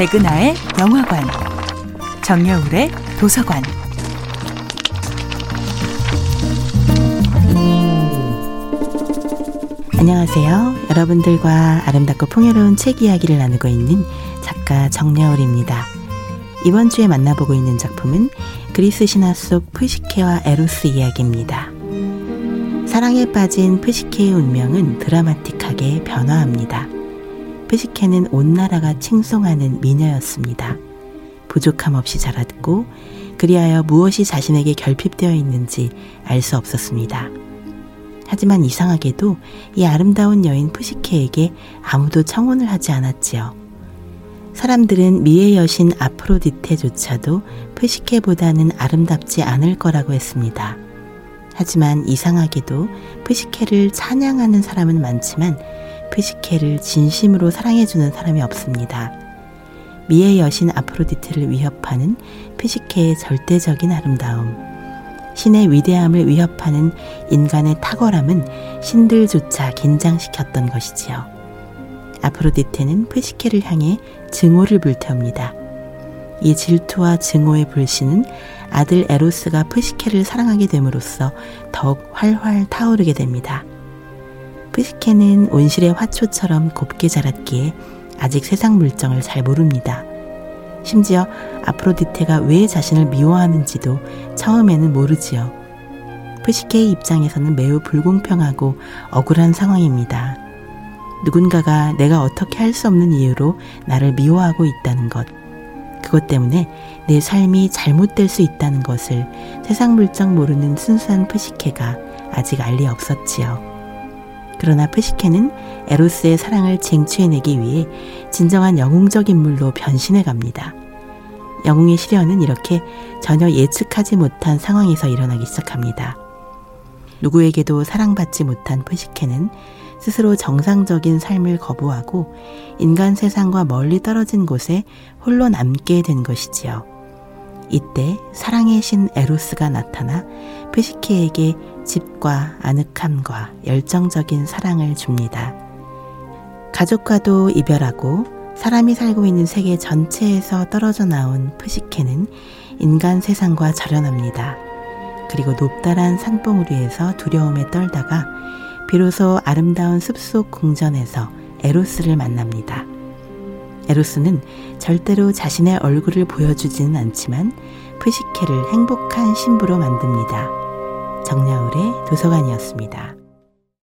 백은하의 영화관, 정여울의 도서관. 안녕하세요. 여러분들과 아름답고 풍요로운 책 이야기를 나누고 있는 작가 정여울입니다. 이번 주에 만나보고 있는 작품은 그리스 신화 속 푸시케와 에로스 이야기입니다. 사랑에 빠진 푸시케의 운명은 드라마틱하게 변화합니다. 푸시케는 온 나라가 칭송하는 미녀였습니다. 부족함 없이 자랐고 그리하여 무엇이 자신에게 결핍되어 있는지 알 수 없었습니다. 하지만 이상하게도 이 아름다운 여인 푸시케에게 아무도 청혼을 하지 않았지요. 사람들은 미의 여신 아프로디테조차도 푸시케보다는 아름답지 않을 거라고 했습니다. 하지만 이상하게도 푸시케를 찬양하는 사람은 많지만 푸시케를 진심으로 사랑해주는 사람이 없습니다. 미의 여신 아프로디테를 위협하는 푸시케의 절대적인 아름다움. 신의 위대함을 위협하는 인간의 탁월함은 신들조차 긴장시켰던 것이지요. 아프로디테는 푸시케를 향해 증오를 불태웁니다. 이 질투와 증오의 불씨는 아들 에로스가 푸시케를 사랑하게 됨으로써 더욱 활활 타오르게 됩니다. 푸시케는 온실의 화초처럼 곱게 자랐기에 아직 세상 물정을 잘 모릅니다. 심지어 아프로디테가 왜 자신을 미워하는지도 처음에는 모르지요. 푸시케의 입장에서는 매우 불공평하고 억울한 상황입니다. 누군가가 내가 어떻게 할 수 없는 이유로 나를 미워하고 있다는 것. 그것 때문에 내 삶이 잘못될 수 있다는 것을 세상 물정 모르는 순수한 푸시케가 아직 알리 없었지요. 그러나 푸시케는 에로스의 사랑을 쟁취해내기 위해 진정한 영웅적 인물로 변신해 갑니다. 영웅의 시련은 이렇게 전혀 예측하지 못한 상황에서 일어나기 시작합니다. 누구에게도 사랑받지 못한 푸시케는 스스로 정상적인 삶을 거부하고 인간 세상과 멀리 떨어진 곳에 홀로 남게 된 것이지요. 이때 사랑의 신 에로스가 나타나 푸시케에게 집과 아늑함과 열정적인 사랑을 줍니다. 가족과도 이별하고 사람이 살고 있는 세계 전체에서 떨어져 나온 푸시케는 인간 세상과 절연합니다. 그리고 높다란 산봉우리 에서 두려움에 떨다가 비로소 아름다운 숲속 궁전에서 에로스를 만납니다. 에로스는 절대로 자신의 얼굴을 보여주지는 않지만 푸시케를 행복한 신부로 만듭니다. 정야울의 도서관이었습니다.